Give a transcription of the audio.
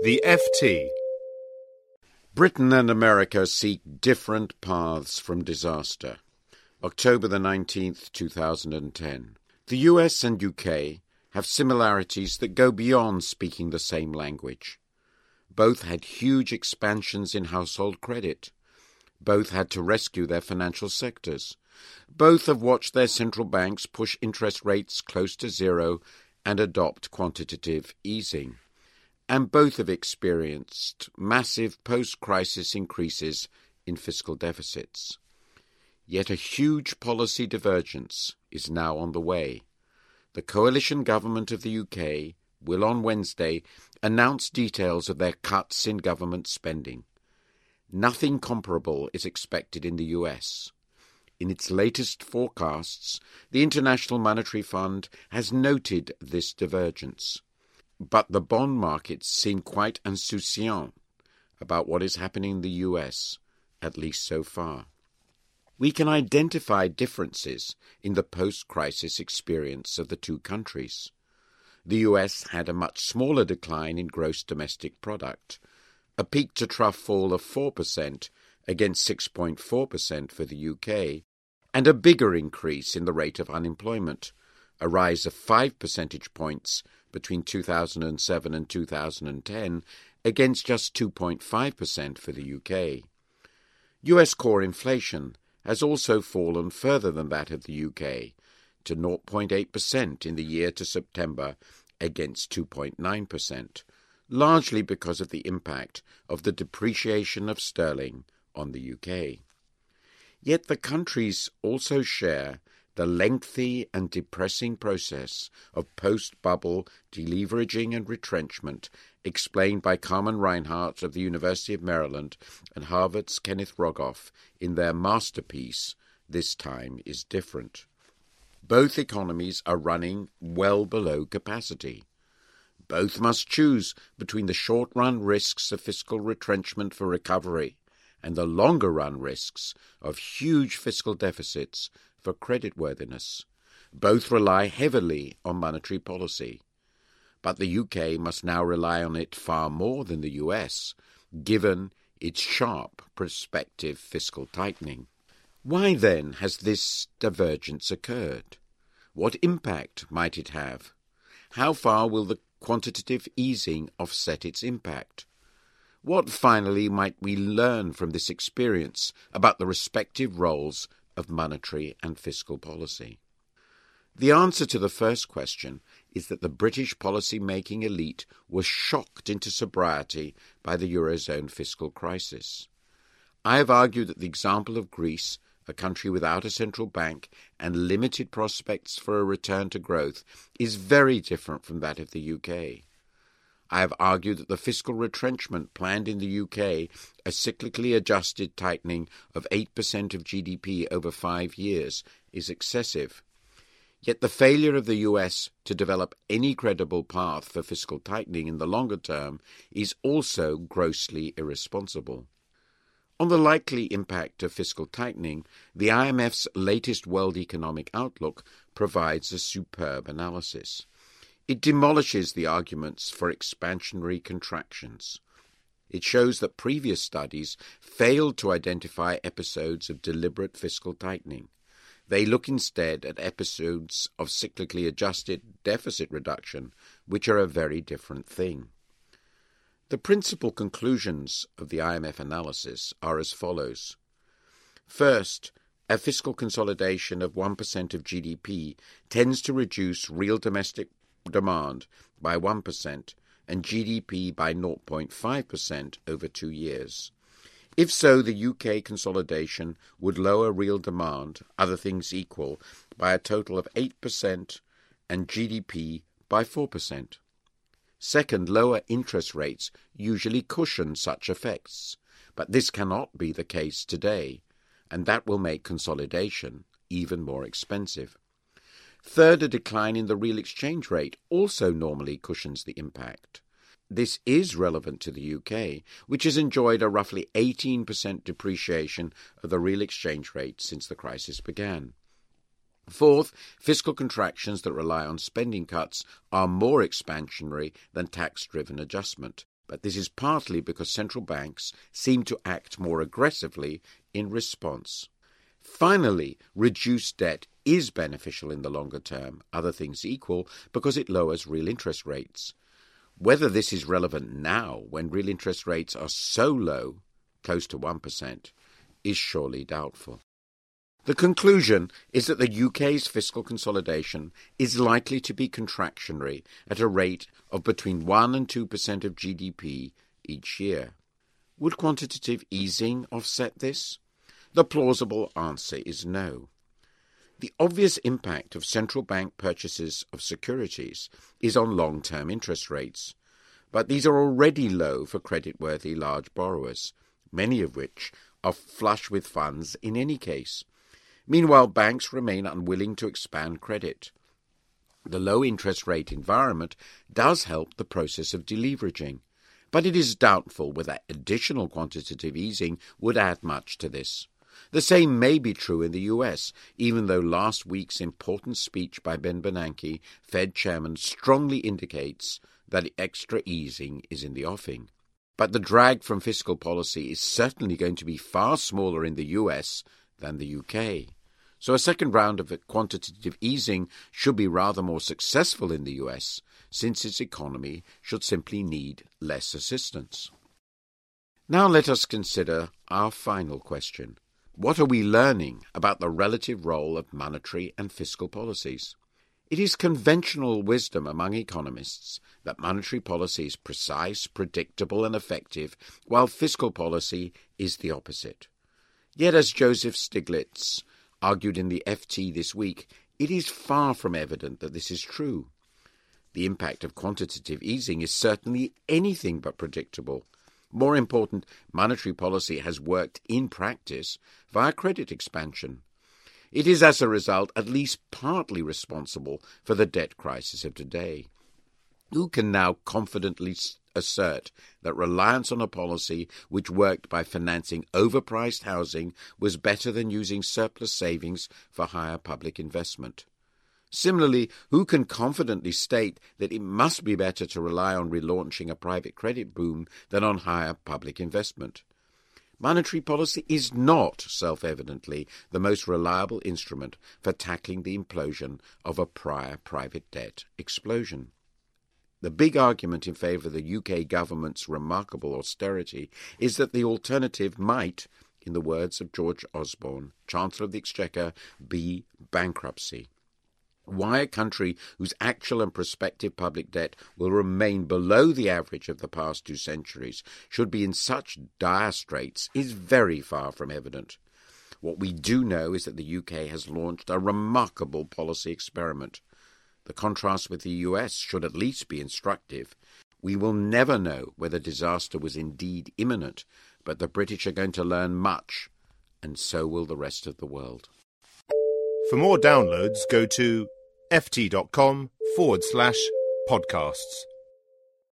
The FT. Britain and America seek different paths from disaster. October the 19th, 2010. The US and UK have similarities that go beyond speaking the same language. Both had huge expansions in household credit. Both had to rescue their financial sectors. Both have watched their central banks push interest rates close to zero and adopt quantitative easing and both have experienced massive post crisis increases in fiscal deficits. Yet a huge policy divergence is now on the way. The coalition government of the UK will on Wednesday announce details of their cuts in government spending. Nothing comparable is expected in the US. In its latest forecasts, the International Monetary Fund has noted this divergence. But the bond markets seem quite insouciant about what is happening in the US, at least so far. We can identify differences in the post crisis experience of the two countries. The US had a much smaller decline in gross domestic product, a peak to trough fall of 4% against 6.4% for the UK, and a bigger increase in the rate of unemployment, a rise of 5 percentage points between 2007 and 2010 against just 2.5% for the UK. US core inflation has also fallen further than that of the UK to 0.8% in the year to September against 2.9%, largely because of the impact of the depreciation of sterling on the UK. Yet the countries also share the lengthy and depressing process of post bubble deleveraging and retrenchment, explained by Carmen Reinhart of the University of Maryland and Harvard's Kenneth Rogoff in their masterpiece, This Time is Different. Both economies are running well below capacity. Both must choose between the short run risks of fiscal retrenchment for recovery and the longer run risks of huge fiscal deficits for creditworthiness. Both rely heavily on monetary policy. But the UK must now rely on it far more than the US, given its sharp prospective fiscal tightening. Why then has this divergence occurred? What impact might it have? How far will the quantitative easing offset its impact? What finally might we learn from this experience about the respective roles of monetary and fiscal policy? The answer to the first question is that the British policy making elite was shocked into sobriety by the Eurozone fiscal crisis. I have argued that the example of Greece, a country without a central bank and limited prospects for a return to growth, is very different from that of the UK. I have argued that the fiscal retrenchment planned in the UK, a cyclically adjusted tightening of 8% of GDP over five years, is excessive. Yet the failure of the US to develop any credible path for fiscal tightening in the longer term is also grossly irresponsible. On the likely impact of fiscal tightening, the IMF's latest World Economic Outlook provides a superb analysis. It demolishes the arguments for expansionary contractions. It shows that previous studies failed to identify episodes of deliberate fiscal tightening. They look instead at episodes of cyclically adjusted deficit reduction, which are a very different thing. The principal conclusions of the IMF analysis are as follows. First, a fiscal consolidation of 1% of GDP tends to reduce real domestic demand by 1% and GDP by 0.5% over two years. If so, the UK consolidation would lower real demand, other things equal, by a total of 8% and GDP by 4%. Second, lower interest rates usually cushion such effects, but this cannot be the case today, and that will make consolidation even more expensive. Third, a decline in the real exchange rate also normally cushions the impact. This is relevant to the UK, which has enjoyed a roughly 18% depreciation of the real exchange rate since the crisis began. Fourth, fiscal contractions that rely on spending cuts are more expansionary than tax driven adjustment. but this is partly because central banks seem to act more aggressively in response. Finally, reduced debt is beneficial in the longer term, other things equal, because it lowers real interest rates. Whether this is relevant now, when real interest rates are so low, close to 1%, is surely doubtful. The conclusion is that the UK's fiscal consolidation is likely to be contractionary at a rate of between 1 and 2% of GDP each year. Would quantitative easing offset this? The plausible answer is no. The obvious impact of central bank purchases of securities is on long term interest rates, but these are already low for credit-worthy large borrowers, many of which are flush with funds in any case. Meanwhile, banks remain unwilling to expand credit. The low interest rate environment does help the process of deleveraging, but it is doubtful whether additional quantitative easing would add much to this. The same may be true in the US, even though last week's important speech by Ben Bernanke, Fed chairman, strongly indicates that extra easing is in the offing. But the drag from fiscal policy is certainly going to be far smaller in the US than the UK. So a second round of quantitative easing should be rather more successful in the US, since its economy should simply need less assistance. Now let us consider our final question. What are we learning about the relative role of monetary and fiscal policies? It is conventional wisdom among economists that monetary policy is precise, predictable, and effective, while fiscal policy is the opposite. Yet, as Joseph Stiglitz argued in the FT this week, it is far from evident that this is true. The impact of quantitative easing is certainly anything but predictable. More important, monetary policy has worked in practice via credit expansion. It is, as a result, at least partly responsible for the debt crisis of today. Who can now confidently assert that reliance on a policy which worked by financing overpriced housing was better than using surplus savings for higher public investment? Similarly, who can confidently state that it must be better to rely on relaunching a private credit boom than on higher public investment? Monetary policy is not, self evidently, the most reliable instrument for tackling the implosion of a prior private debt explosion. The big argument in favour of the UK government's remarkable austerity is that the alternative might, in the words of George Osborne, Chancellor of the Exchequer, be bankruptcy why a country whose actual and prospective public debt will remain below the average of the past two centuries should be in such dire straits is very far from evident. What we do know is that the UK has launched a remarkable policy experiment. The contrast with the US should at least be instructive. We will never know whether disaster was indeed imminent, but the British are going to learn much, and so will the rest of the world. For more downloads, go to ft.com forward slash podcasts.